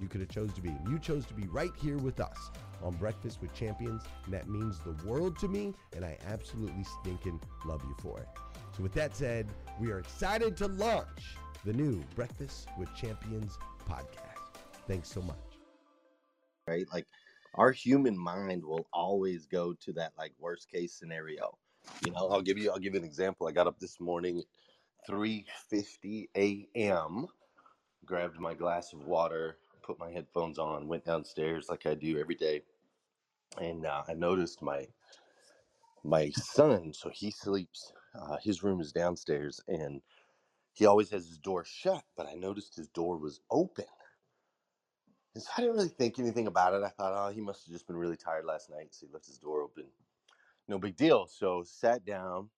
you could have chose to be. You chose to be right here with us on Breakfast with Champions, and that means the world to me, and I absolutely stinking love you for it. So with that said, we are excited to launch the new Breakfast with Champions podcast. Thanks so much. Right? Like our human mind will always go to that like worst case scenario. You know, I'll give you I'll give you an example. I got up this morning 3:50 a.m. grabbed my glass of water, put my headphones on, went downstairs like I do every day, and uh, I noticed my my son. So he sleeps. Uh, his room is downstairs, and he always has his door shut. But I noticed his door was open, and so I didn't really think anything about it. I thought, oh, he must have just been really tired last night, so he left his door open. No big deal. So sat down,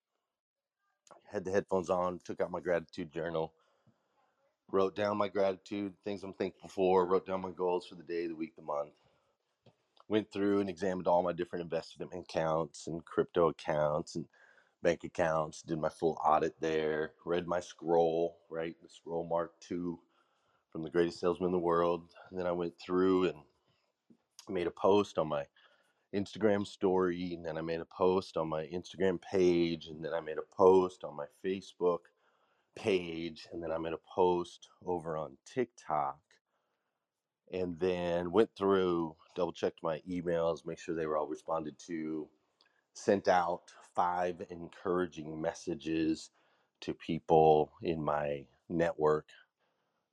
had the headphones on, took out my gratitude journal wrote down my gratitude, things I'm thankful for, wrote down my goals for the day, the week, the month. Went through and examined all my different investment accounts and crypto accounts and bank accounts, did my full audit there, read my scroll, right? The scroll mark two from the greatest salesman in the world. And then I went through and made a post on my Instagram story, and then I made a post on my Instagram page, and then I made a post on my Facebook page and then I'm going to post over on TikTok and then went through, double checked my emails, make sure they were all responded to, sent out five encouraging messages to people in my network,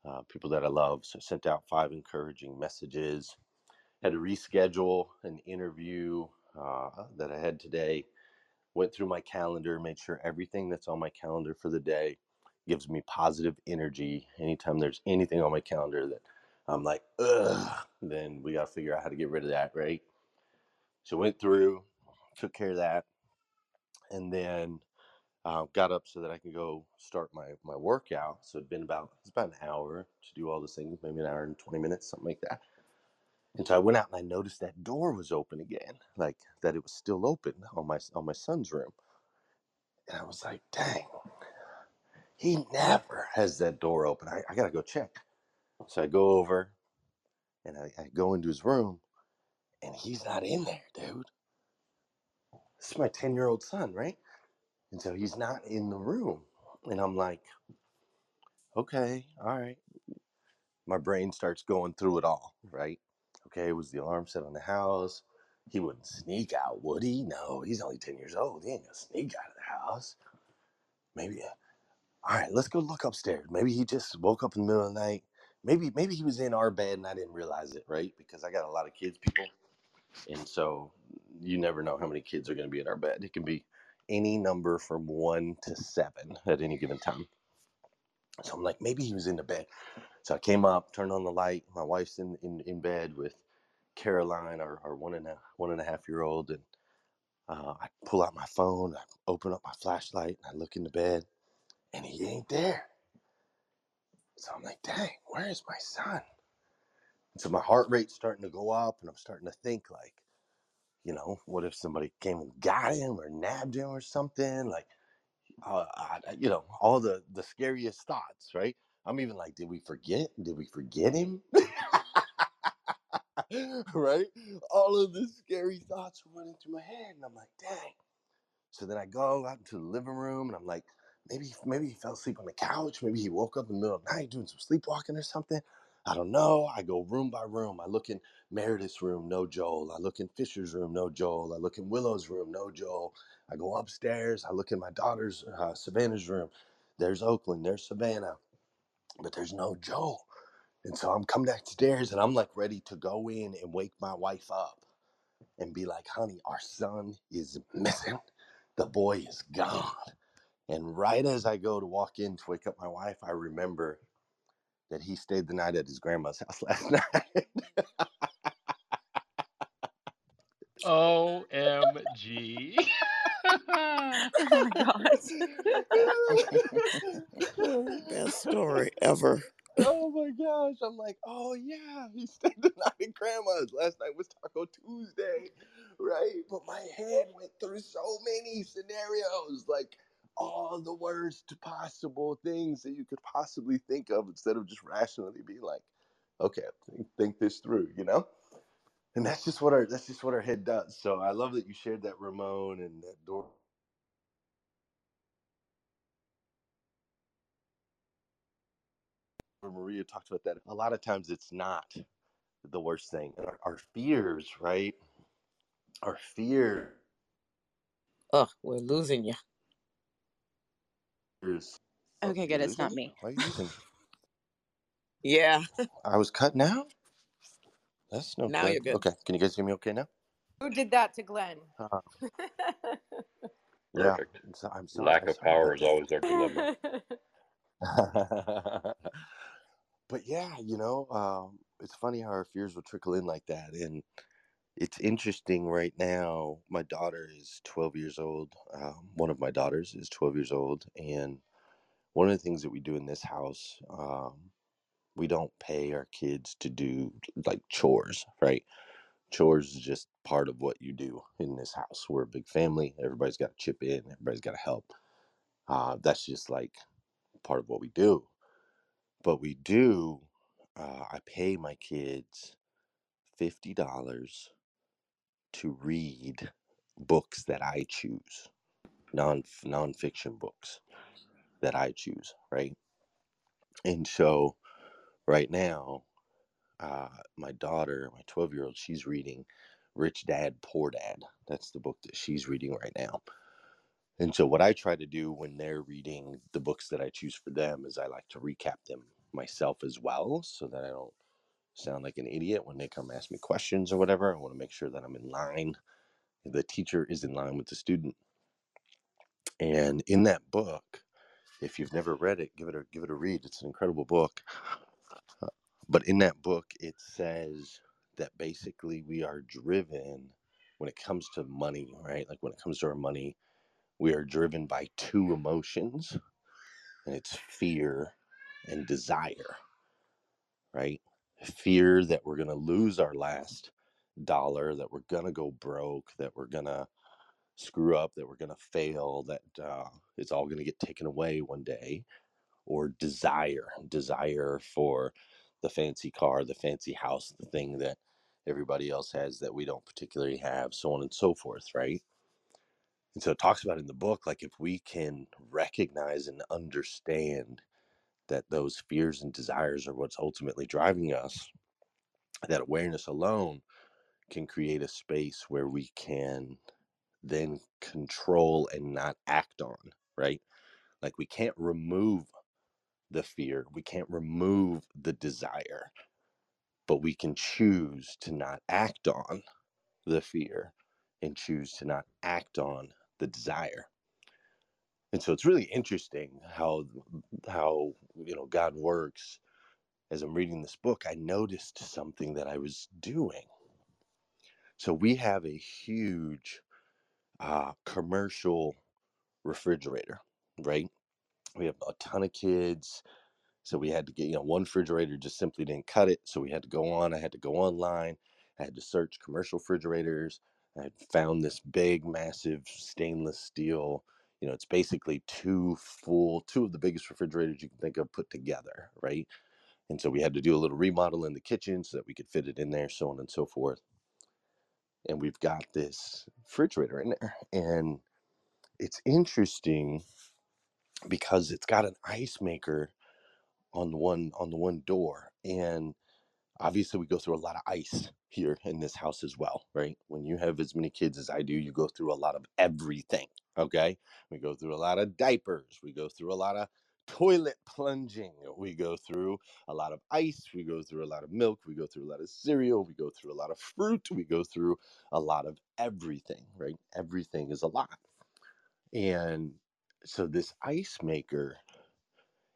uh, people that I love. So sent out five encouraging messages. Had to reschedule an interview uh, that I had today. Went through my calendar, made sure everything that's on my calendar for the day gives me positive energy. Anytime there's anything on my calendar that I'm like, ugh, then we got to figure out how to get rid of that, right? So went through, took care of that, and then uh, got up so that I could go start my my workout. So it'd been about it's about an hour to do all those things, maybe an hour and twenty minutes, something like that. And so I went out and I noticed that door was open again, like that it was still open on my on my son's room. And I was like, dang, he never has that door open. I, I gotta go check. So I go over and I, I go into his room and he's not in there, dude. This is my 10 year old son, right? And so he's not in the room. And I'm like, okay, all right. My brain starts going through it all, right? Okay, was the alarm set on the house? He wouldn't sneak out, would he? No, he's only 10 years old. He ain't gonna sneak out of the house. Maybe, all right, let's go look upstairs. Maybe he just woke up in the middle of the night. Maybe, maybe he was in our bed and I didn't realize it, right? Because I got a lot of kids, people. And so you never know how many kids are going to be in our bed. It can be any number from one to seven at any given time. So I'm like, maybe he was in the bed. So I came up, turned on the light. My wife's in, in, in bed with Caroline, our, our one and a one and a half year old, and uh, I pull out my phone, I open up my flashlight, and I look in the bed, and he ain't there. So I'm like, dang, where is my son? And so my heart rate's starting to go up, and I'm starting to think like, you know, what if somebody came and got him or nabbed him or something? Like, uh, I, you know, all the the scariest thoughts, right? I'm even like, did we forget? Did we forget him? right? All of the scary thoughts were running through my head, and I'm like, dang. So then I go out into the living room, and I'm like, maybe maybe he fell asleep on the couch. Maybe he woke up in the middle of the night doing some sleepwalking or something. I don't know. I go room by room. I look in Meredith's room, no Joel. I look in Fisher's room, no Joel. I look in Willow's room, no Joel. I go upstairs. I look in my daughter's, uh, Savannah's room. There's Oakland, there's Savannah, but there's no Joel. And so I'm coming downstairs and I'm like ready to go in and wake my wife up and be like, honey, our son is missing. The boy is gone. And right as I go to walk in to wake up my wife, I remember that he stayed the night at his grandma's house last night. OMG. Oh my god. Best story ever. oh my gosh. I'm like, oh yeah, he stayed the night at grandma's. Last night was Taco Tuesday, right? But my head went through so many scenarios, like all the worst possible things that you could possibly think of instead of just rationally being like, okay, think, think this through, you know? And that's just what our that's just what our head does. So I love that you shared that Ramon and that door Maria talked about that. A lot of times it's not the worst thing. Our, our fears, right? Our fear Oh, we're losing you. Is Okay, good. It's not me. Why are you losing? Yeah. I was cutting out? That's no Now good. you're good. Okay. Can you guys hear me okay now? Who did that to Glenn? Uh, yeah. Perfect. I'm so- I'm sorry. Lack of power is always our dilemma. but yeah, you know, um, it's funny how our fears will trickle in like that. And it's interesting right now. My daughter is 12 years old. Um, one of my daughters is 12 years old. And one of the things that we do in this house, um, we don't pay our kids to do like chores, right? Chores is just part of what you do in this house. We're a big family. Everybody's got to chip in. Everybody's got to help. Uh, that's just like part of what we do. But we do. Uh, I pay my kids fifty dollars to read books that I choose, non nonfiction books that I choose, right? And so right now, uh, my daughter, my 12 year old, she's reading Rich Dad, Poor Dad. That's the book that she's reading right now. And so, what I try to do when they're reading the books that I choose for them is I like to recap them myself as well so that I don't sound like an idiot when they come ask me questions or whatever. I want to make sure that I'm in line. The teacher is in line with the student. And in that book, if you've never read it, give it a give it a read. It's an incredible book. Uh, But in that book, it says that basically we are driven when it comes to money, right? Like when it comes to our money, we are driven by two emotions, and it's fear and desire, right? Fear that we're going to lose our last dollar, that we're going to go broke, that we're going to screw up, that we're going to fail, that uh, it's all going to get taken away one day, or desire, desire for the fancy car, the fancy house, the thing that everybody else has that we don't particularly have, so on and so forth, right? And so it talks about in the book, like if we can recognize and understand that those fears and desires are what's ultimately driving us, that awareness alone can create a space where we can then control and not act on, right? Like we can't remove the fear, we can't remove the desire, but we can choose to not act on the fear and choose to not act on the desire. And so it's really interesting how how you know God works. As I'm reading this book, I noticed something that I was doing. So we have a huge uh, commercial refrigerator, right? We have a ton of kids. So we had to get, you know, one refrigerator just simply didn't cut it. So we had to go on. I had to go online. I had to search commercial refrigerators. I had found this big, massive stainless steel. You know, it's basically two full, two of the biggest refrigerators you can think of put together, right? And so we had to do a little remodel in the kitchen so that we could fit it in there, so on and so forth. And we've got this refrigerator in there. And it's interesting because it's got an ice maker on the one on the one door and obviously we go through a lot of ice here in this house as well right when you have as many kids as i do you go through a lot of everything okay? We go through a lot of diapers we go through a lot of toilet plunging we go through a lot of ice we go through a lot of milk we go through a lot of cereal we go through a lot of fruit we go through a lot of everything right? Everything is a lot. And so this ice maker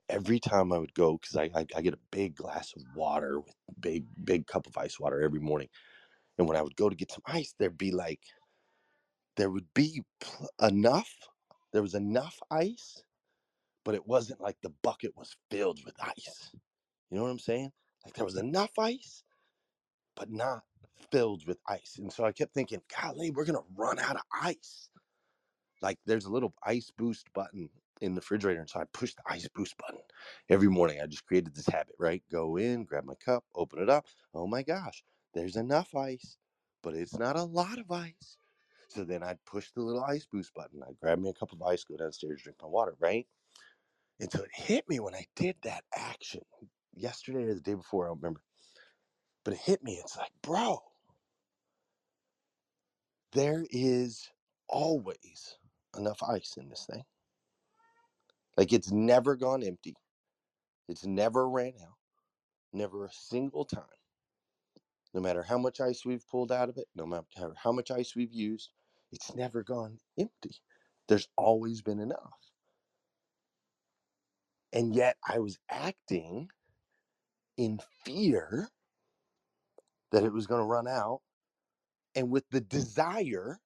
every time I would go, because I, I I get a big glass of water with big big cup of ice water every morning, and when I would go to get some ice, there'd be like there would be pl- enough, there was enough ice, but it wasn't like the bucket was filled with ice. You know what I'm saying? Like there was enough ice, but not filled with ice. And so I kept thinking, golly, we're gonna run out of ice. like there's a little ice boost button in the refrigerator and so i push the ice boost button every morning i just created this habit right go in grab my cup open it up oh my gosh there's enough ice but it's not a lot of ice so then i'd push the little ice boost button. I'd grab me a cup of ice go downstairs drink my water right? And so it hit me when i did that action yesterday or the day before i don't remember. But it hit me it's like bro there is always enough ice in this thing. Like it's never gone empty. It's never ran out, never a single time. No matter how much ice we've pulled out of it, no matter how much ice we've used, it's never gone empty. There's always been enough. And yet I was acting in fear that it was going to run out and with the hmm. desire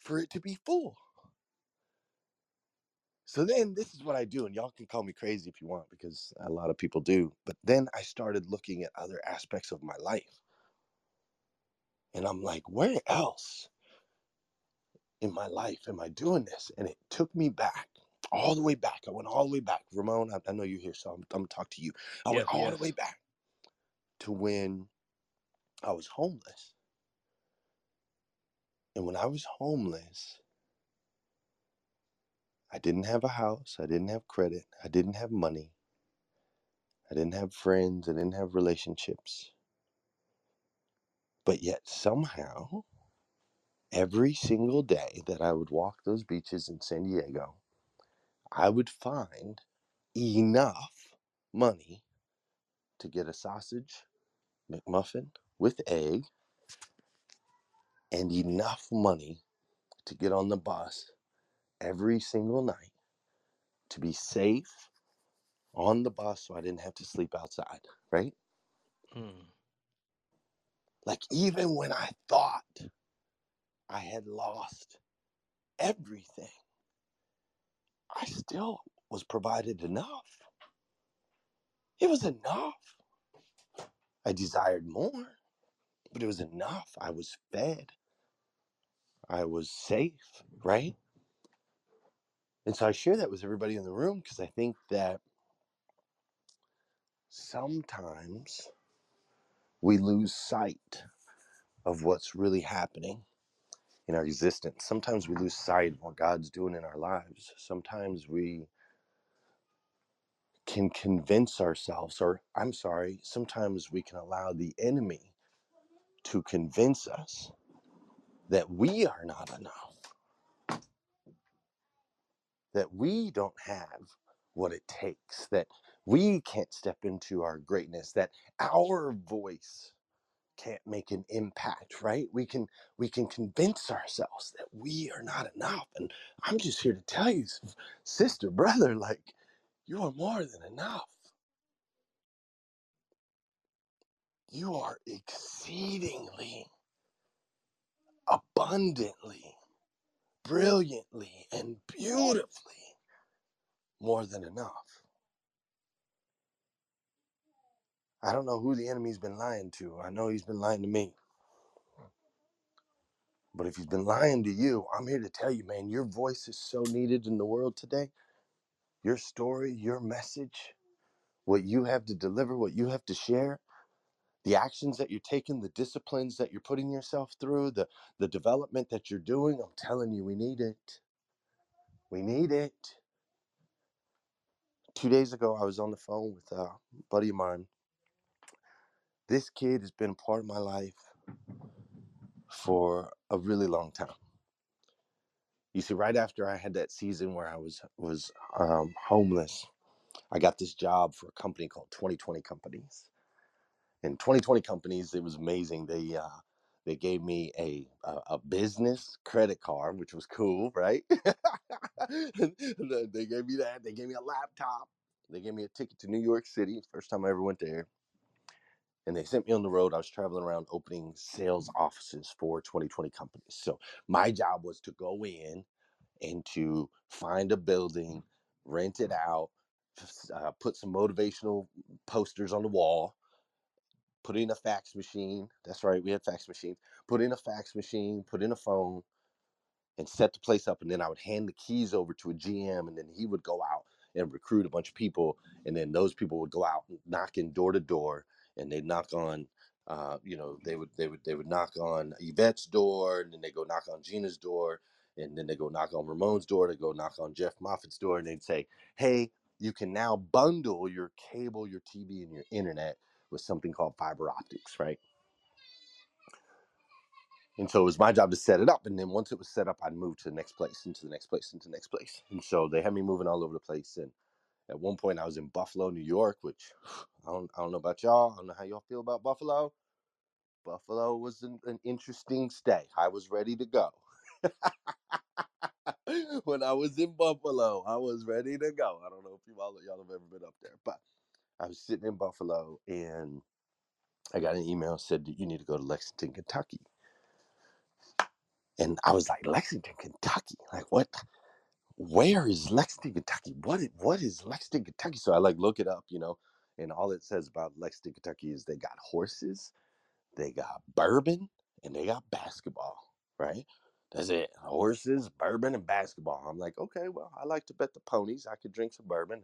for it to be full. So then this is what I do, and y'all can call me crazy if you want because a lot of people do. But then I started looking at other aspects of my life. And I'm like, where else in my life am I doing this? And it took me back, all the way back. I went all the way back. Ramon, I, I know you're here, so I'm, I'm going to talk to you. I went all yes. the way back to when I was homeless. And when I was homeless, I didn't have a house. I didn't have credit. I didn't have money. I didn't have friends. I didn't have relationships. But yet, somehow, every single day that I would walk those beaches in San Diego, I would find enough money to get a sausage McMuffin with egg and enough money to get on the bus every single night to be safe on the bus so I didn't have to sleep outside, right? Mm. Like, even when I thought I had lost everything, I still was provided enough. It was enough. I desired more, but it was enough. I was fed, I was safe, right? And so I share that with everybody in the room because I think that sometimes we lose sight of what's really happening in our existence. Sometimes we lose sight of what God's doing in our lives. Sometimes we can convince ourselves, or I'm sorry, sometimes we can allow the enemy to convince us that we are not enough, that we don't have what it takes, that we can't step into our greatness, that our voice can't make an impact right? We can we can convince ourselves that we are not enough and i'm just here to tell you sister brother like you are more than enough. You are exceedingly abundantly brilliantly and beautifully more than enough i don't know who the enemy's been lying to i know he's been lying to me but if he's been lying to you i'm here to tell you man your voice is so needed in the world today your story, your message, what you have to deliver, what you have to share, the actions that you're taking, the disciplines that you're putting yourself through, the, the development that you're doing, I'm telling you, we need it. We need it. Two days ago, I was on the phone with a buddy of mine. This kid has been part of my life for a really long time. You see, right after I had that season where I was was um, homeless, I got this job for a company called 2020 Companies. In 2020 companies it was amazing. They uh they gave me a a, a business credit card which was cool right? They gave me that. They gave me a laptop. They gave me a ticket to new york city first time i ever went there and they sent me on the road i was traveling around opening sales offices for 2020 companies so my job was to go in and to find a building rent it out uh, put some motivational posters on the wall put in a fax machine. That's right, we had fax machines. Put in a fax machine, put in a phone, and set the place up. And then I would hand the keys over to a GM, and then he would go out and recruit a bunch of people. And then those people would go out knocking door to door, and they'd knock on. Uh, you know, they would they would they would knock on Yvette's door, and then they go knock on Gina's door, and then they go knock on Ramon's door. They go knock on Jeff Moffitt's door, and they'd say, "Hey, you can now bundle your cable, your TV, and your internet with something called fiber optics, right? And so it was my job to set it up. And then once it was set up, I'd move to the next place, into the next place, into the next place. And so they had me moving all over the place. And at one point, I was in Buffalo, New York, which I don't, I don't know about y'all. I don't know how y'all feel about Buffalo. Buffalo was an, an interesting stay. I was ready to go. when I was in Buffalo, I was ready to go. I don't know if you all y'all have ever been up there, but I was sitting in Buffalo and I got an email said you need to go to Lexington, Kentucky. And I was like, Lexington, Kentucky? Like what? Where is Lexington, Kentucky? What is, what is Lexington, Kentucky? So I like look it up, you know, and all it says about Lexington, Kentucky is they got horses, they got bourbon, and they got basketball, right? That's it. Horses, bourbon, and basketball. I'm like, okay, well, I like to bet the ponies. I could drink some bourbon.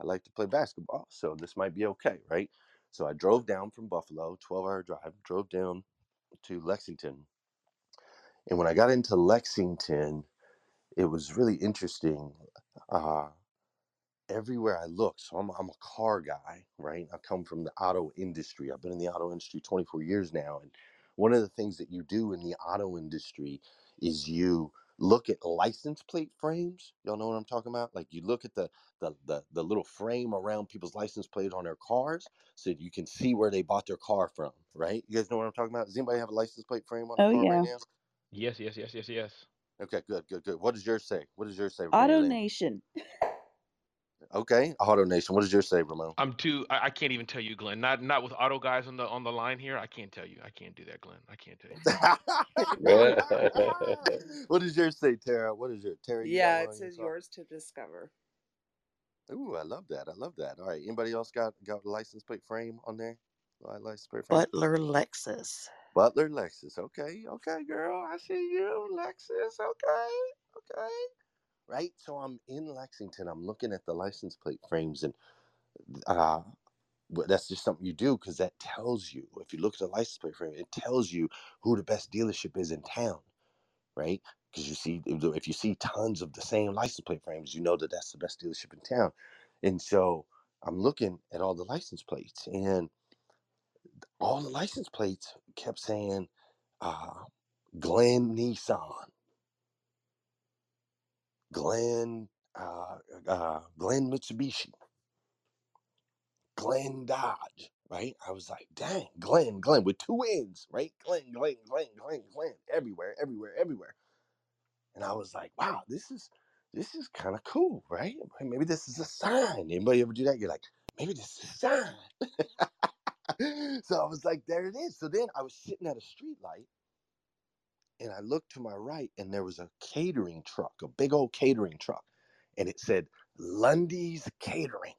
I like to play basketball. So this might be okay, right? So I drove down from Buffalo, 12 hour drive, drove down to Lexington. And when I got into Lexington, it was really interesting. Uh, everywhere I looked, so I'm, I'm a car guy, right? I come from the auto industry. I've been in the auto industry 24 years now. And one of the things that you do in the auto industry is you look at license plate frames. Y'all know what I'm talking about? Like you look at the the the, the little frame around people's license plate on their cars so you can see where they bought their car from, right? You guys know what I'm talking about? Does anybody have a license plate frame on their Oh, car yeah. right now? Yes, yes, yes, yes, yes. Okay, good, good, good. What does yours say? What does yours say? Ramon? Auto Nation. Okay, Auto Nation. What does yours say, Ramon? I'm too. I, I can't even tell you, Glenn. Not not with auto guys on the on the line here. I can't tell you. I can't do that, Glenn. I can't tell you. what does yours say, Tara? What is your Tara? you Yeah, one it says yours to discover. Ooh, I love that. I love that. All right. Anybody else got got license plate frame on there? Li- License plate frame. Butler Lexus. Butler Lexus. Okay, okay, girl. I see you, Lexus. Okay, okay. Right. So I'm in Lexington. I'm looking at the license plate frames, and uh, that's just something you do because that tells you. If you look at the license plate frame, it tells you who the best dealership is in town, right? Because you see, if you see tons of the same license plate frames, you know that that's the best dealership in town. And so I'm looking at all the license plates, and all the license plates kept saying uh, Glenn Nissan, Glenn, uh, uh, Glenn Mitsubishi, Glenn Dodge, right? I was like, dang, Glenn, Glenn with two N's, right? Glenn, Glenn, Glenn, Glenn, Glenn, everywhere, everywhere, everywhere. And I was like, wow, this is this is kind of cool, right? Maybe this is a sign. Anybody ever do that? You're like, maybe this is a sign. so I was like, there it is. So then I was sitting at a street light and I looked to my right and there was a catering truck, a big old catering truck. And it said Lundy's Catering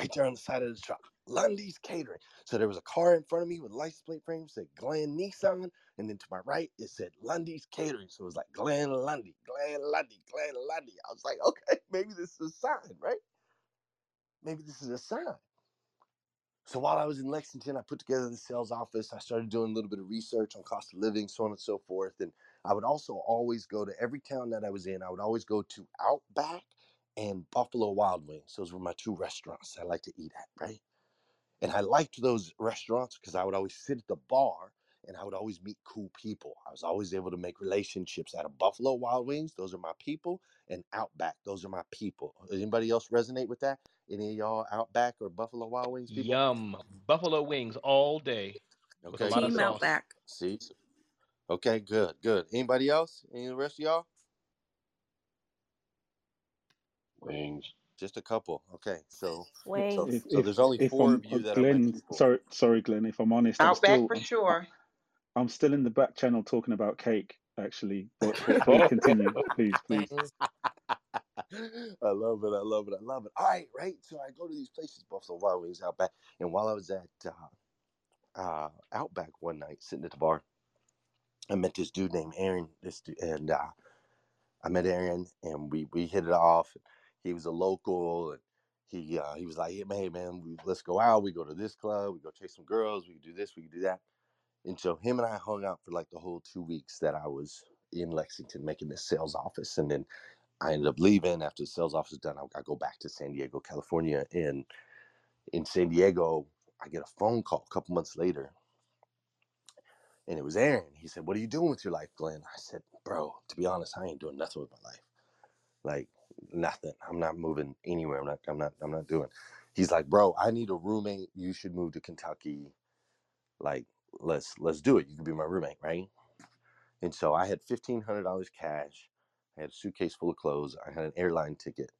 right there on the side of the truck. Lundy's Catering. So there was a car in front of me with license plate frame said Glenn Nissan, and then to my right it said Lundy's Catering. So it was like Glenn Lundy, Glenn Lundy, Glenn Lundy. I was like, okay, maybe this is a sign, right? Maybe this is a sign. So while I was in Lexington, I put together the sales office. I started doing a little bit of research on cost of living, so on and so forth. And I would also always go to every town that I was in. I would always go to Outback and Buffalo Wild Wings. Those were my two restaurants I like to eat at, right? And I liked those restaurants because I would always sit at the bar and I would always meet cool people. I was always able to make relationships at a Buffalo Wild Wings. Those are my people. And Outback, those are my people. Anybody else resonate with that? Any of y'all Outback or Buffalo Wild Wings people? Yum. Buffalo wings all day. Okay. Team. Outback. See? Okay, good, good. Anybody else? Any of the rest of y'all? Wings. Just a couple. Okay, so Wait. so, If, so there's only if four I'm of you that are Glenn, people. sorry, sorry, Glenn. If I'm honest, I'm Outback still, for I'm, sure. I'm still in the back channel talking about cake. Actually, but, but please continue, please, please. I love it. I love it. I love it. All right, right. So I go to these places, Buffalo Wild Wings, Outback, and while I was at uh, uh, Outback one night, sitting at the bar, I met this dude named Aaron. This dude, and uh, I met Aaron, and we we hit it off. He was a local, and he uh, he was like, "Hey man, man, we, let's go out. We go to this club. We go chase some girls. We can do this. We can do that." And so him and I hung out for like the whole two weeks that I was in Lexington making this sales office, and then I ended up leaving after the sales office was done. I, I go back to San Diego, California, and in San Diego, I get a phone call a couple months later, and it was Aaron. He said, "What are you doing with your life, Glenn?" I said, "Bro, to be honest, I ain't doing nothing with my life. Like nothing. I'm not moving anywhere. I'm not. I'm not. I'm not doing." He's like, "Bro, I need a roommate. You should move to Kentucky. Like, let's let's do it. You can be my roommate, right?" And so I had fifteen hundred dollars cash. I had a suitcase full of clothes. I had an airline ticket,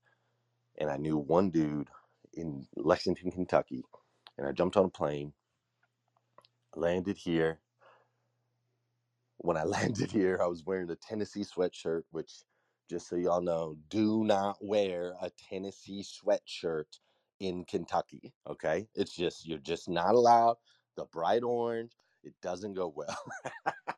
and I knew one dude in Lexington, Kentucky. And I jumped on a plane, landed here. When I landed here, I was wearing a Tennessee sweatshirt, which, just so y'all know, do not wear a Tennessee sweatshirt in Kentucky. Okay, it's just you're just not allowed. The bright orange, it doesn't go well.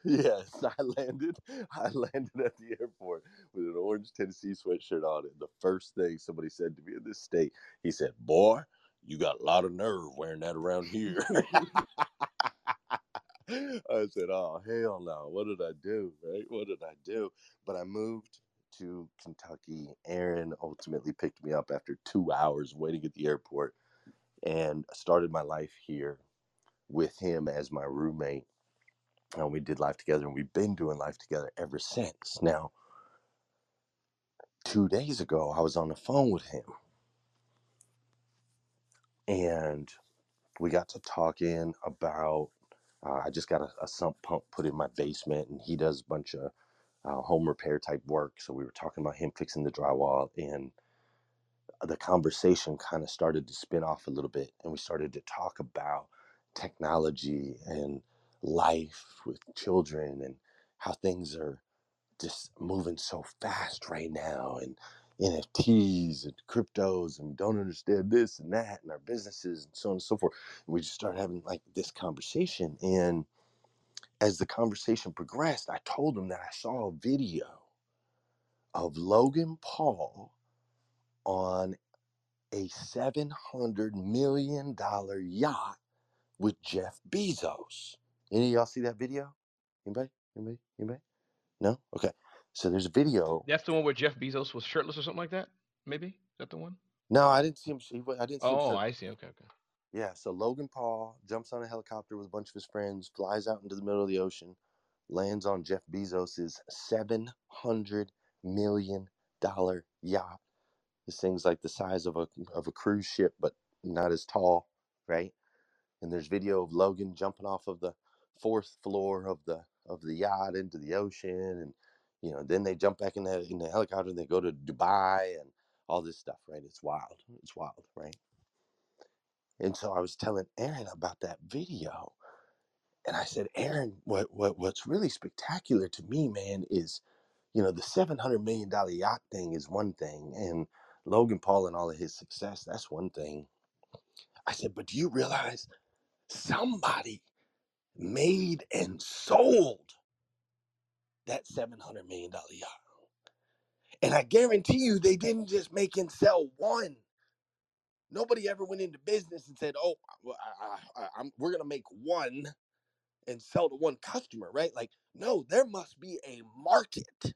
Yes, I landed. I landed at the airport with an orange Tennessee sweatshirt on, and the first thing somebody said to me in this state, he said, "Boy, you got a lot of nerve wearing that around here." I said, "Oh hell no! What did I do? Right? What did I do?" But I moved to Kentucky. Aaron ultimately picked me up after two hours waiting at the airport, and started my life here with him as my roommate. And we did life together, and we've been doing life together ever since. Now, two days ago, I was on the phone with him, and we got to talking about. Uh, I just got a, a sump pump put in my basement, and he does a bunch of uh, home repair type work. So we were talking about him fixing the drywall, and the conversation kind of started to spin off a little bit, and we started to talk about technology and life with children and how things are just moving so fast right now and NFTs and cryptos and don't understand this and that and our businesses and so on and so forth. And we just started having like this conversation. And as the conversation progressed, I told him that I saw a video of Logan Paul on a $700 million yacht with Jeff Bezos. Any of y'all see that video? Anybody? Anybody? Anybody? No? Okay. So there's a video. That's the one where Jeff Bezos was shirtless or something like that. Maybe is that the one? No, I didn't see him. he I didn't see him. Oh, shirt- I see. Okay, okay. Yeah. So Logan Paul jumps on a helicopter with a bunch of his friends, flies out into the middle of the ocean, lands on Jeff Bezos's seven hundred million dollar yacht. This thing's like the size of a of a cruise ship, but not as tall, right? And there's video of Logan jumping off of the fourth floor of the of the yacht into the ocean, and you know, then they jump back in the in the helicopter and they go to Dubai and all this stuff, right? It's wild. It's wild, right? And so I was telling Aaron about that video, and I said, Aaron, what what what's really spectacular to me, man, is you know the seven hundred million dollar yacht thing is one thing, and Logan Paul and all of his success, that's one thing. I said, but do you realize somebody made and sold that seven hundred million dollar yacht? And I guarantee you, they didn't just make and sell one. Nobody ever went into business and said, "Oh, I, I, I, I'm, we're gonna make one and sell to one customer," right? Like, no, there must be a market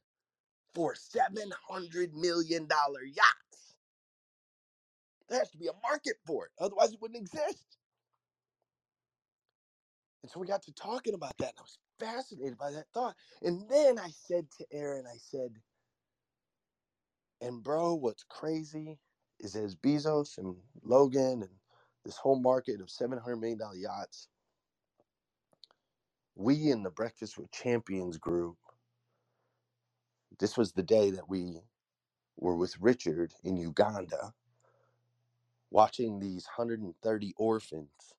for seven hundred million dollar yachts. There has to be a market for it, otherwise it wouldn't exist. And so we got to talking about that, and I was fascinated by that thought. And then I said to Aaron, I said, and bro, what's crazy is as Bezos and Logan and this whole market of $700 million yachts, we in the Breakfast with Champions group, this was the day that we were with Richard in Uganda watching these 130 orphans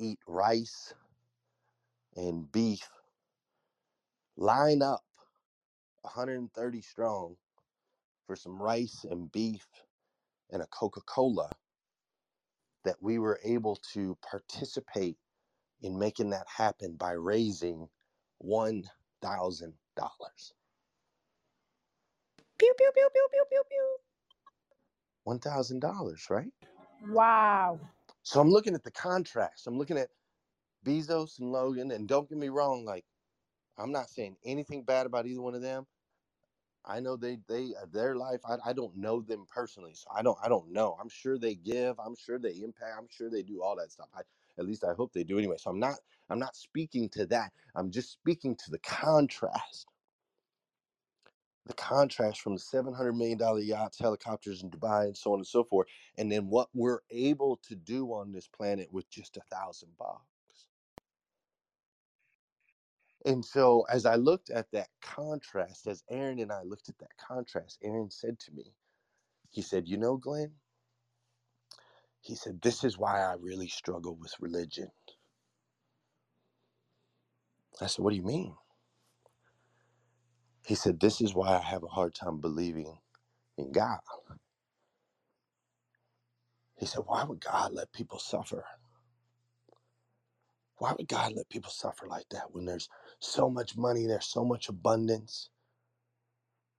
eat rice and beef, line up 130 strong for some rice and beef and a Coca Cola, that we were able to participate in making that happen by raising $1,000. Pew pew pew pew pew pew pew. $1,000, right? Wow. So I'm looking at the contrast. I'm looking at Bezos and Logan, and don't get me wrong, like I'm not saying anything bad about either one of them. I know they they uh, their life. I, I don't know them personally, so I don't I don't know. I'm sure they give. I'm sure they impact. I'm sure they do all that stuff. I at least I hope they do anyway. So I'm not I'm not speaking to that. I'm just speaking to the contrast. The contrast from the seven hundred million dollar yachts, helicopters in Dubai, and so on and so forth, and then what we're able to do on this planet with just a thousand bucks. And so, as I looked at that contrast, as Aaron and I looked at that contrast, Aaron said to me, he said, You know, Glenn, he said, This is why I really struggle with religion. I said, What do you mean? He said, This is why I have a hard time believing in God. He said, Why would God let people suffer? Why would God let people suffer like that when there's so much money, there's so much abundance?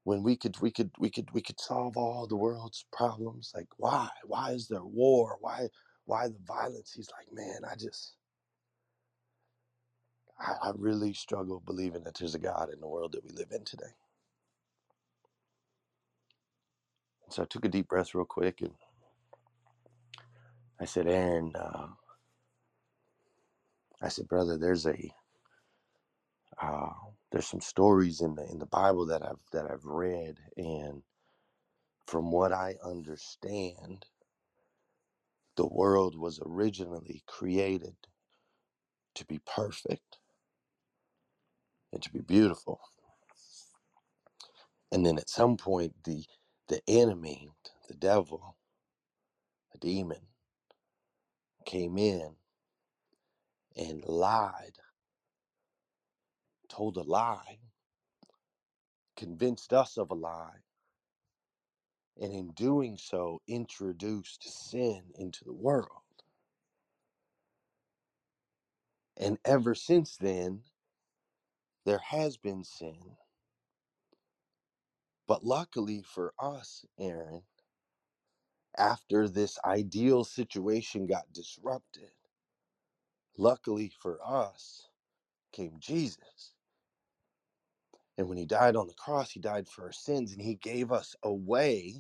When we could we could we could we could solve all the world's problems. Like why? Why is there war? Why why the violence? He's like, man, I just I, I really struggle believing that there's a God in the world that we live in today. So I took a deep breath real quick and I said, Aaron, uh, I said, brother, there's a uh, there's some stories in the in the Bible that I've that I've read, and from what I understand, the world was originally created to be perfect and to be beautiful, and then at some point, the the enemy, the devil, the demon, came in and lied, told a lie, convinced us of a lie and in doing so, introduced sin into the world. And ever since then, there has been sin. But luckily for us, Aaron, after this ideal situation got disrupted, luckily for us came Jesus. And when he died on the cross, he died for our sins and he gave us a way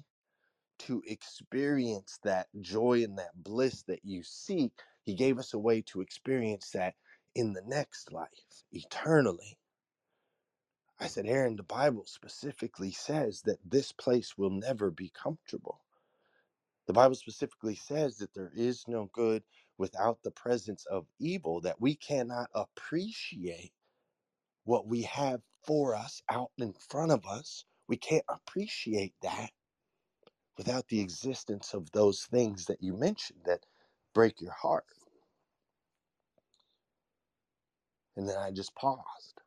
to experience that joy and that bliss that you seek, He gave us a way to experience that in the next life, eternally. I said, Aaron, the Bible specifically says that this place will never be comfortable. The Bible specifically says that there is no good without the presence of evil, that we cannot appreciate what we have for us out in front of us. We can't appreciate that without the existence of those things that you mentioned that break your heart. And then I just paused.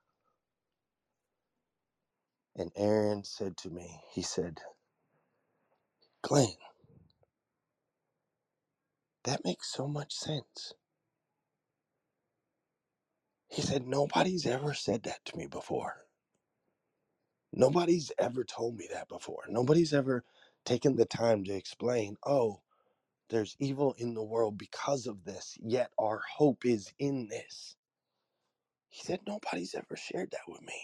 And Aaron said to me, he said, Glenn, that makes so much sense. He said, Nobody's ever said that to me before. Nobody's ever told me that before. Nobody's ever taken the time to explain, oh, there's evil in the world because of this, yet our hope is in this. He said, Nobody's ever shared that with me.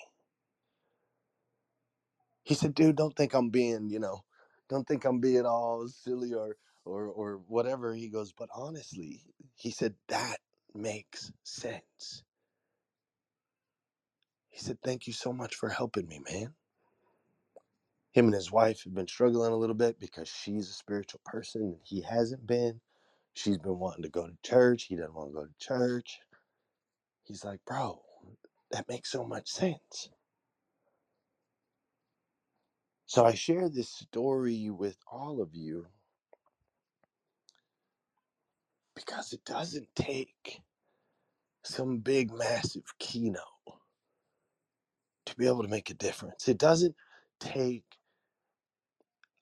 He said, dude, don't think I'm being, you know, don't think I'm being all silly or or or whatever. He goes, but honestly, he said, that makes sense. He said, Thank you so much for helping me, man. Him and his wife have been struggling a little bit because she's a spiritual person and he hasn't been. She's been wanting to go to church. He doesn't want to go to church. He's like, Bro, that makes so much sense. So I share this story with all of you because it doesn't take some big, massive keynote to be able to make a difference. It doesn't take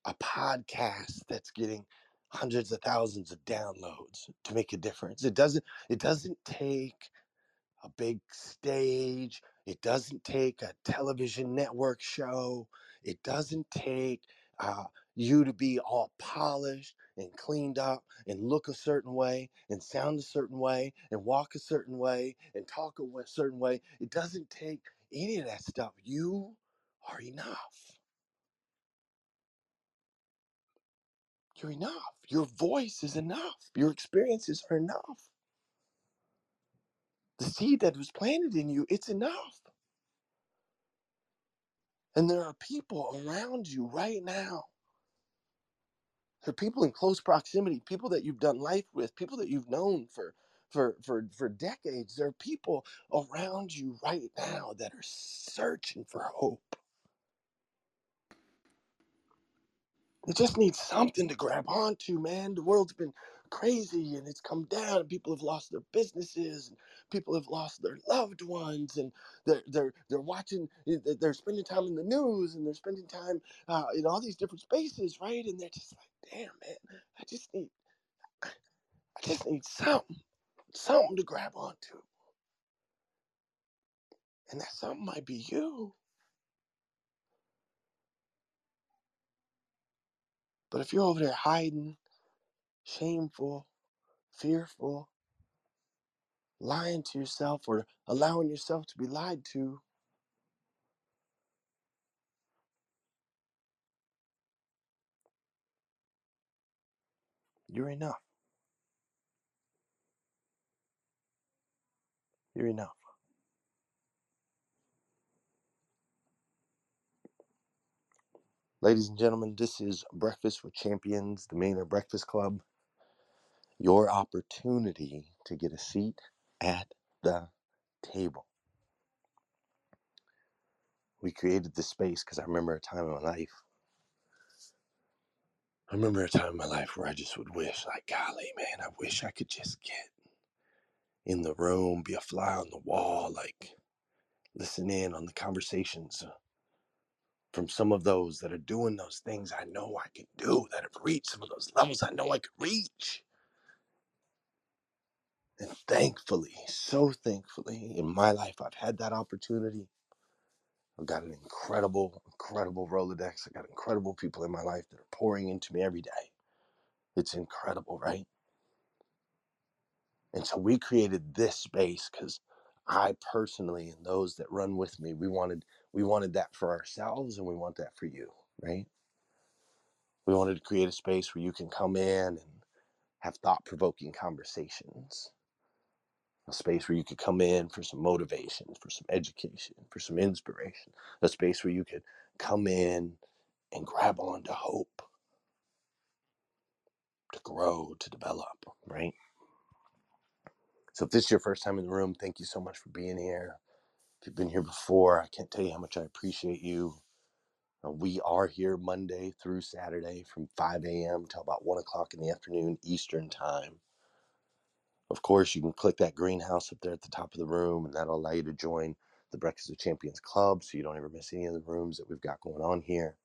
a podcast that's getting hundreds of thousands of downloads to make a difference. It doesn't it doesn't take a big stage. It doesn't take a television network show. It doesn't take uh, you to be all polished and cleaned up and look a certain way and sound a certain way and walk a certain way and talk a certain way. It doesn't take any of that stuff. You are enough. You're enough. Your voice is enough. Your experiences are enough. The seed that was planted in you, it's enough. And there are people around you right now. There are people in close proximity, people that you've done life with, people that you've known for for for for decades. There are people around you right now that are searching for hope. They just need something to grab onto, man. The world's been crazy and it's come down and people have lost their businesses and people have lost their loved ones and they're they're they're watching they're spending time in the news and they're spending time uh, in all these different spaces right and they're just like damn man i just need i just need something something to grab onto And that something might be you. But if you're over there hiding, shameful, fearful, lying to yourself or allowing yourself to be lied to, you're enough. You're enough. Ladies and gentlemen, this is Breakfast with Champions, the Millionaire Breakfast Club. Your opportunity to get a seat at the table. We created this space because I remember a time in my life. I remember a time in my life where I just would wish, like, golly, man, I wish I could just get in the room, be a fly on the wall, like, listen in on the conversations from some of those that are doing those things I know I can do, that have reached some of those levels I know I could reach. And thankfully, so thankfully, in my life, I've had that opportunity. I've got an incredible, incredible Rolodex. I got incredible people in my life that are pouring into me every day. It's incredible, right? And so we created this space because I personally and those that run with me, we wanted we wanted that for ourselves and we want that for you, right? We wanted to create a space where you can come in and have thought-provoking conversations. A space where you could come in for some motivation, for some education, for some inspiration. A space where you could come in and grab onto hope to grow, to develop, right? So if this is your first time in the room, thank you so much for being here. If you've been here before, I can't tell you how much I appreciate you. Uh, we are here Monday through Saturday from 5 a.m. till about 1 o'clock in the afternoon Eastern Time. Of course, you can click that greenhouse up there at the top of the room, and that'll allow you to join the Breakfast of Champions Club so you don't ever miss any of the rooms that we've got going on here.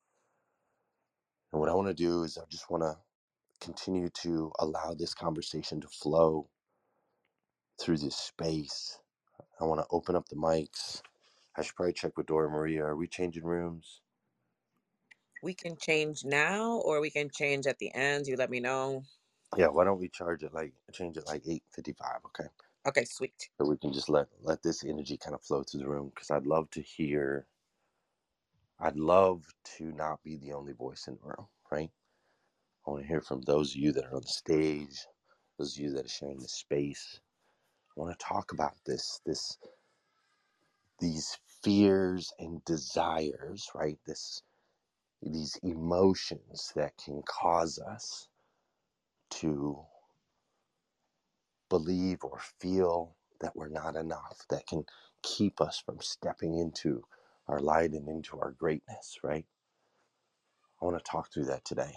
And what I want to do is I just want to continue to allow this conversation to flow through this space. I want to open up the mics. I should probably check with Dora Maria. Are we changing rooms? We can change now or we can change at the end. You let me know. Yeah, why don't we charge it like change it like 8:55, okay? Okay, sweet. So we can just let let this energy kind of flow through the room because I'd love to hear I'd love to not be the only voice in the room, right? I want to hear from those of you that are on the stage, those of you that are sharing the space. I want to talk about this this these fears and desires, right? This these emotions that can cause us to believe or feel that we're not enough, that can keep us from stepping into our light and into our greatness, right? I want to talk through that today.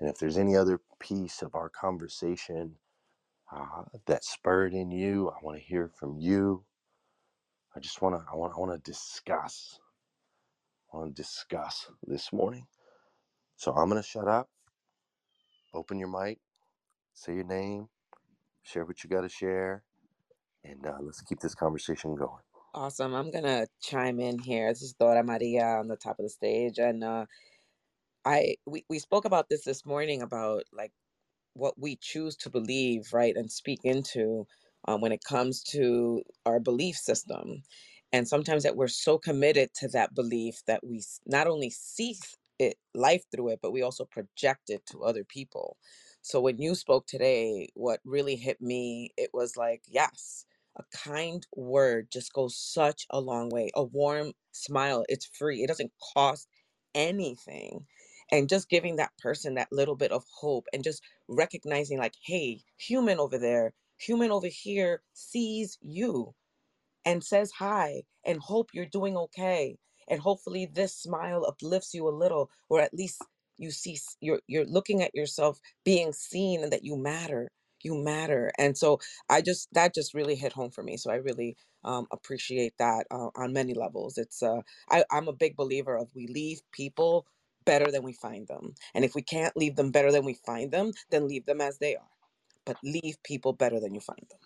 And if there's any other piece of our conversation uh, that spurred in you, I want to hear from you. I just want to, I want, I want to discuss, I want to discuss this morning. So I'm going to shut up, open your mic, say your name, share what you got to share, and uh, let's keep this conversation going. Awesome. I'm gonna chime in here. This is Dora Maria on the top of the stage, and uh, I we, we spoke about this this morning about like what we choose to believe, right, and speak into um, when it comes to our belief system. And sometimes that we're so committed to that belief that we not only see it life through it, but we also project it to other people. So when you spoke today, what really hit me, it was like, yes, a kind word just goes such a long way. A warm smile, it's free. It doesn't cost anything. And just giving that person that little bit of hope and just recognizing like hey human over there human over here sees you and says hi and hope you're doing okay and hopefully this smile uplifts you a little or at least you see you're you're looking at yourself being seen and that you matter you matter and so i just that just really hit home for me so i really um, appreciate that uh, on many levels it's uh I, i'm a big believer of we leave people better than we find them and if we can't leave them better than we find them then leave them as they are but leave people better than you find them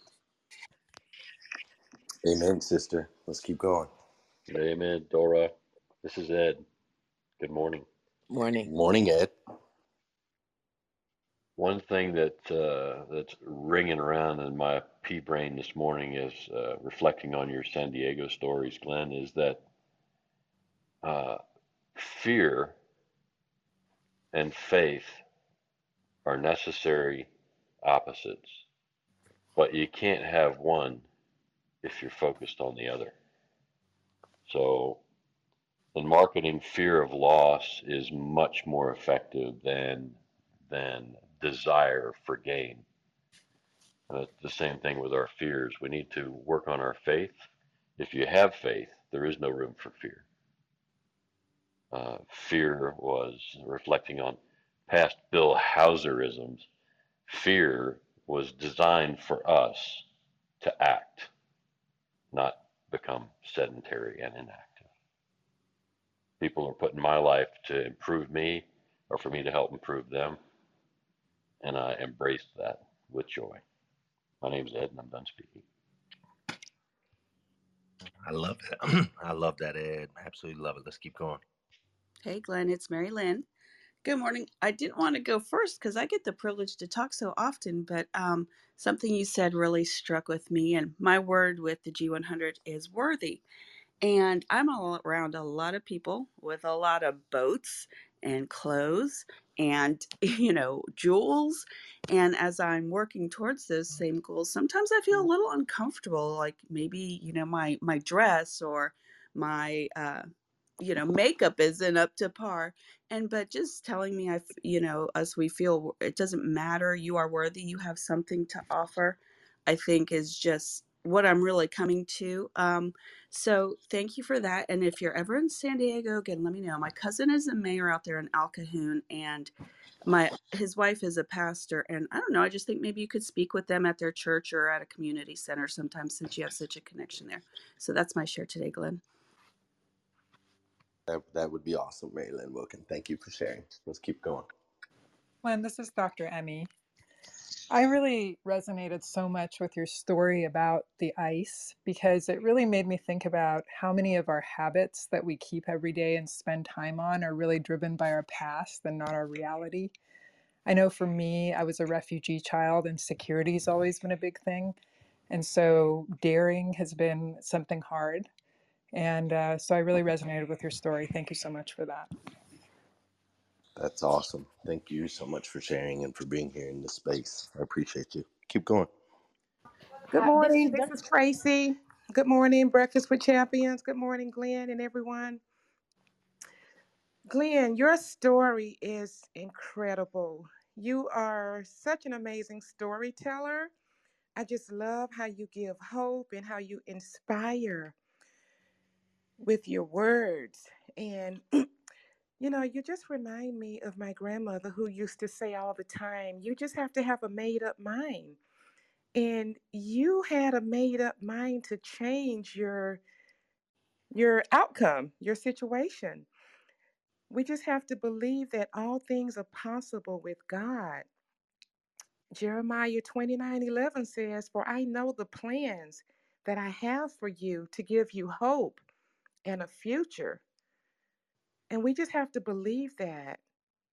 Amen, sister. Let's keep going. Amen, Dora. This is Ed. Good morning. Morning. Morning, Ed. One thing that uh, that's ringing around in my pea brain this morning is uh, reflecting on your San Diego stories, Glenn, is that uh, fear and faith are necessary opposites, but you can't have one if you're focused on the other. So, in marketing, fear of loss is much more effective than than desire for gain. And it's the same thing with our fears. We need to work on our faith. If you have faith, there is no room for fear. Uh, fear was reflecting on past Bill Hauserisms. Fear was designed for us to act, not become sedentary and inactive. People are put in my life to improve me or for me to help improve them, and I embrace that with joy. My name is Ed, and I'm done speaking. I love it. I love that, Ed. Absolutely love it. Let's keep going. Hey, Glenn, it's Mary Lynn. Good morning. I didn't want to go first because I get the privilege to talk so often, but um, something you said really struck with me. And my word with the G100 is worthy. And I'm all around a lot of people with a lot of boats and clothes and, you know, jewels. And as I'm working towards those same goals, sometimes I feel a little uncomfortable, like maybe, you know, my, my dress or my, uh, you know, makeup isn't up to par. And, but just telling me, I, you know, as we feel it doesn't matter, you are worthy, you have something to offer, I think is just what I'm really coming to. Um, so thank you for that. And if you're ever in San Diego, again, let me know. My cousin is a mayor out there in Al and my his wife is a pastor. And I don't know. I just think maybe you could speak with them at their church or at a community center sometimes, since you have such a connection there. So that's my share today, Glenn. That, that would be awesome, Marilyn Wilkin. Thank you for sharing. Let's keep going. Glenn, this is Dr. Emmy. I really resonated so much with your story about the ice because it really made me think about how many of our habits that we keep every day and spend time on are really driven by our past and not our reality. I know for me, I was a refugee child and security has always been a big thing. And so daring has been something hard. And uh, so I really resonated with your story. Thank you so much for that. That's awesome. Thank you so much for sharing and for being here in this space. I appreciate you. Keep going. Good Uh, this morning. This is Tracy. Good morning, Breakfast with Champions. Good morning, Glenn and everyone. Glenn, your story is incredible. You are such an amazing storyteller. I just love how you give hope and how you inspire with your words. And, you know, you just remind me of my grandmother who used to say all the time, you just have to have a made up mind. And you had a made up mind to change your your outcome, your situation. We just have to believe that all things are possible with God. Jeremiah 29 11 says, For I know the plans that I have for you to give you hope and a future. And we just have to believe that.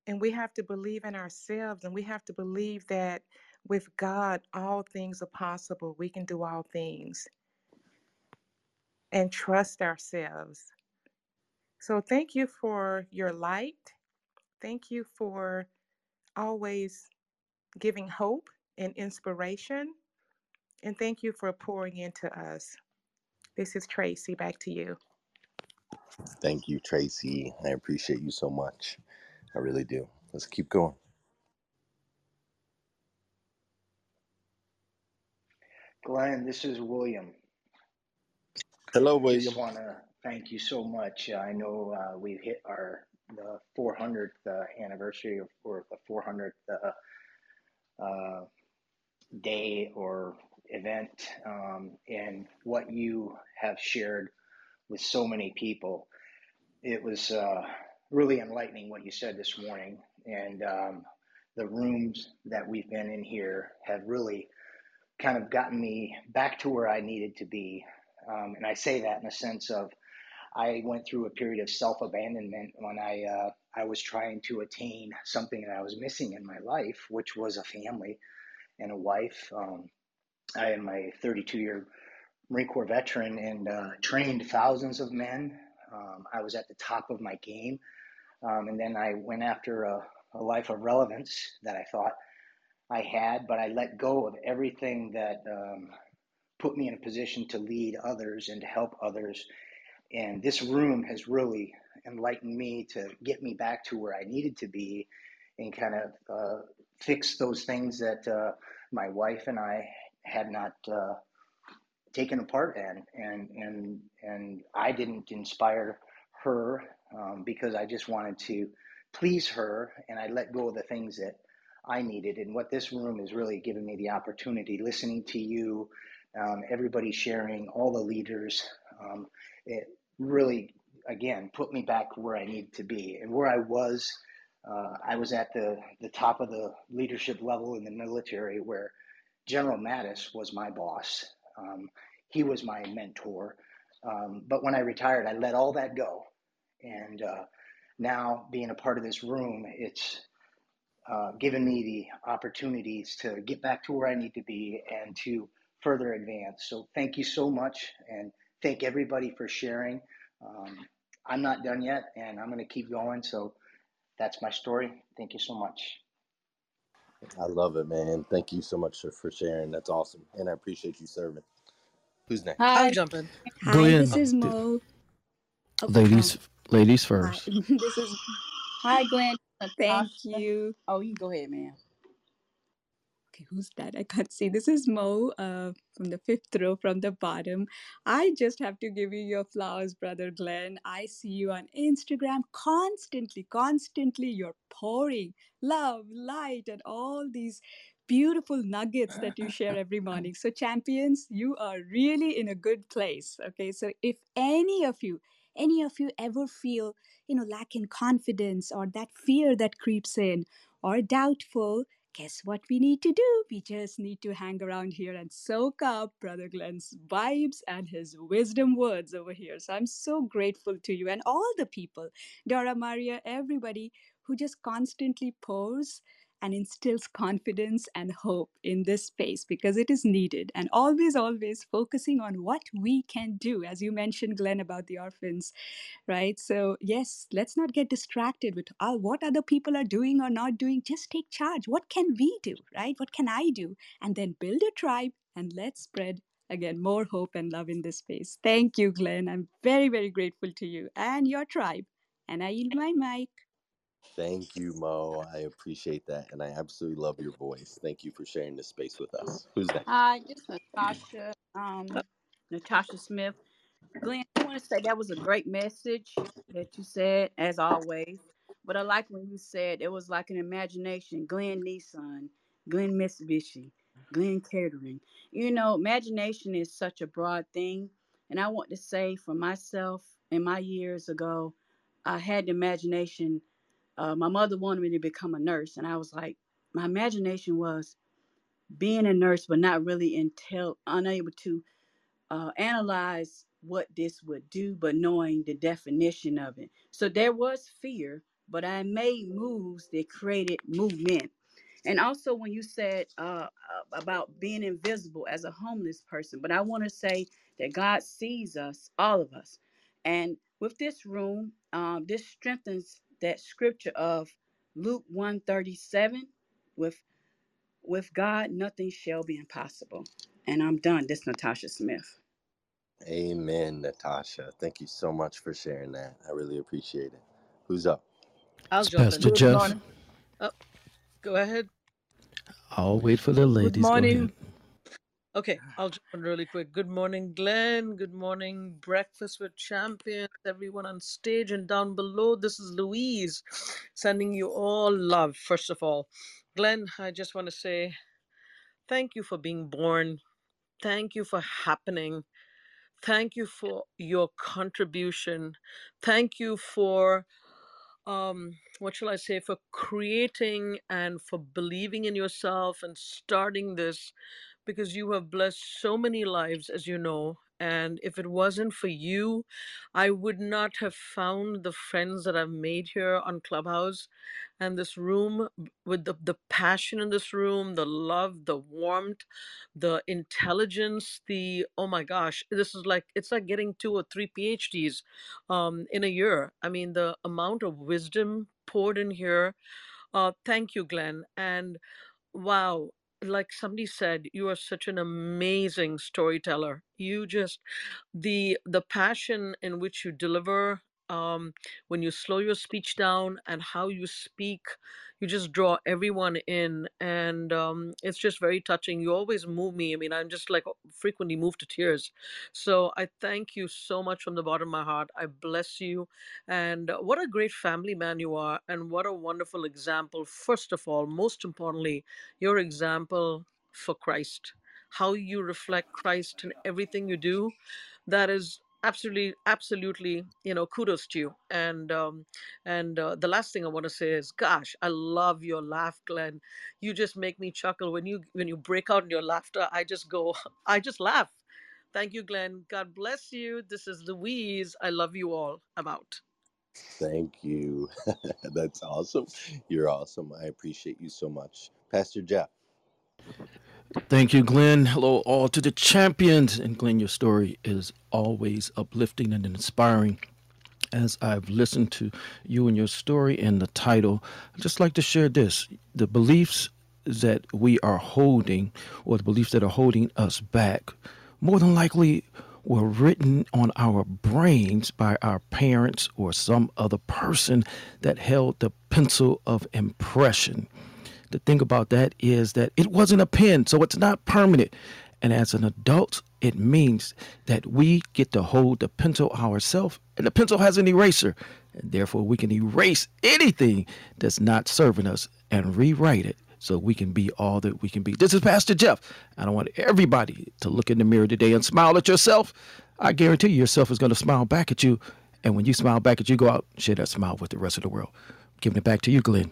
And we have to believe in ourselves. And we have to believe that with God, all things are possible. We can do all things and trust ourselves. So thank you for your light. Thank you for always giving hope and inspiration. And thank you for pouring into us. This is Tracy. Back to you. Thank you, Tracy. I appreciate you so much. I really do. Let's keep going. Glenn, this is William. Hello, William. Just William. want to thank you so much. I know uh, we've hit our the 400th uh, anniversary of, or the 400th uh, uh, day or event, um, and what you have shared with so many people. It was uh, really enlightening what you said this morning, and um, the rooms that we've been in here have really kind of gotten me back to where I needed to be Um, and I say that in a sense of I went through a period of self abandonment when I uh, I was trying to attain something that I was missing in my life, which was a family and a wife. Um, I am a 32 year Marine Corps veteran and uh, trained thousands of men. Um, I was at the top of my game. Um, and then I went after a, a, life of relevance that I thought I had, but I let go of everything that um, put me in a position to lead others and to help others. And this room has really enlightened me to get me back to where I needed to be and kind of uh, fix those things that uh, my wife and I had not uh, taken apart and and and and I didn't inspire her um, because I just wanted to please her and I let go of the things that I needed. And what this room has really given me the opportunity listening to you um, everybody sharing all the leaders um, it really again put me back where I needed to be. And where I was uh, I was at the the top of the leadership level in the military where General Mattis was my boss um, he was my mentor. Um, but when I retired, I let all that go. And uh, now, being a part of this room, it's uh, given me the opportunities to get back to where I need to be and to further advance. So, thank you so much. And thank everybody for sharing. Um, I'm not done yet, and I'm going to keep going. So, that's my story. Thank you so much. I love it, man. Thank you so much for sharing. That's awesome. And I appreciate you serving. Who's next? Hi. I'll jump in. Hi, Glenn, this is uh, Mo. Oh, ladies, ladies hi. first. this is Hi, Glenn. Thank Tasha. you. Oh, you go ahead, man. Okay, who's that? I can't see. This is Mo uh, from the fifth row from the bottom. I just have to give you your flowers, brother Glenn. I see you on Instagram constantly, constantly. You're pouring love, light, and all these beautiful nuggets that you share every morning. So, champions, you are really in a good place. Okay, so if any of you, any of you ever feel, you know, lacking confidence or that fear that creeps in or doubtful, guess what we need to do? We just need to hang around here and soak up Brother Glenn's vibes and his wisdom words over here. So I'm so grateful to you and all the people, Dora Maria, everybody who just constantly pours and instills confidence and hope in this space because it is needed. And always, always focusing on what we can do, as you mentioned, Glenn, about the orphans, right? So, yes, let's not get distracted with uh, what other people are doing or not doing. Just take charge. What can we do, right? What can I do? And then build a tribe and let's spread. Again, more hope and love in this space. Thank you, Glenn. I'm very, very grateful to you and your tribe. And I yield my mic. Thank you, Mo. I appreciate that. And I absolutely love your voice. Thank you for sharing this space with us. Who's next? Hi, is Natasha. Um, Natasha Smith. Glenn, I want to say that was a great message that you said, as always. But I like when you said it was like an imagination. Glenn Nissan, Glenn Mitsubishi, Glenn Catering. You know, imagination is such a broad thing. And I want to say for myself, in my years ago, I had the imagination. Uh, my mother wanted me to become a nurse, and I was like, my imagination was being a nurse, but not really until unable to uh, analyze what this would do, but knowing the definition of it. So there was fear, but I made moves that created movement. And also, when you said uh, uh, about being invisible as a homeless person, but I want to say that God sees us, all of us. And with this room, um, this strengthens that scripture of Luke 137 with with God, nothing shall be impossible. And I'm done. This is Natasha Smith. Amen, Natasha. Thank you so much for sharing that. I really appreciate it. Who's up? I'll It's. Pastor Jeff. morning. Oh, go ahead. I'll wait for the Good ladies. Go morning. Okay, I'll jump in really quick. Good morning, Glenn. Good morning, Breakfast with Champions, everyone on stage and down below. This is Louise sending you all love, first of all. Glenn, I just want to say thank you for being born. Thank you for happening. Thank you for your contribution. Thank you for um what shall i say for creating and for believing in yourself and starting this because you have blessed so many lives as you know And if it wasn't for you, I would not have found the friends that I've made here on Clubhouse and this room with the, the passion in this room, the love, the warmth, the intelligence, the oh my gosh, this is like it's like getting two or three PhDs um, in a year. I mean, the amount of wisdom poured in here. Uh, thank you, Glenn. And wow, like somebody said, you are such an amazing storyteller. You just the the passion in which you deliver um, when you slow your speech down and how you speak you just draw everyone in and um, it's just very touching. You always move me i mean i'm just like frequently moved to tears. So i thank you so much from the bottom of my heart. I bless you. And what a great family man you are and what a wonderful example first of all most importantly your example for christ. How you reflect christ in everything you do that is absolutely absolutely you know kudos to you and um and uh, the last thing i want to say is gosh i love your laugh glenn you just make me chuckle when you when you break out in your laughter i just go i just laugh thank you glenn god bless you this is louise i love you all i'm out Thank you. That's awesome. You're awesome. I appreciate you so much. Pastor Jeff. Thank you, Glenn. Hello, all to the champions. And Glenn, your story is always uplifting and inspiring. As I've listened to you and your story and the title, I'd just like to share this the beliefs that we are holding, or the beliefs that are holding us back, more than likely were written on our brains by our parents or some other person that held the pencil of impression. The thing about that is that it wasn't a pen, so it's not permanent. And as an adult, it means that we get to hold the pencil ourselves, and the pencil has an eraser. And therefore, we can erase anything that's not serving us and rewrite it so we can be all that we can be. This is Pastor Jeff. I don't want everybody to look in the mirror today and smile at yourself. I guarantee you, yourself is going to smile back at you. And when you smile back at you, go out, share that smile with the rest of the world. Giving it back to you, Glenn.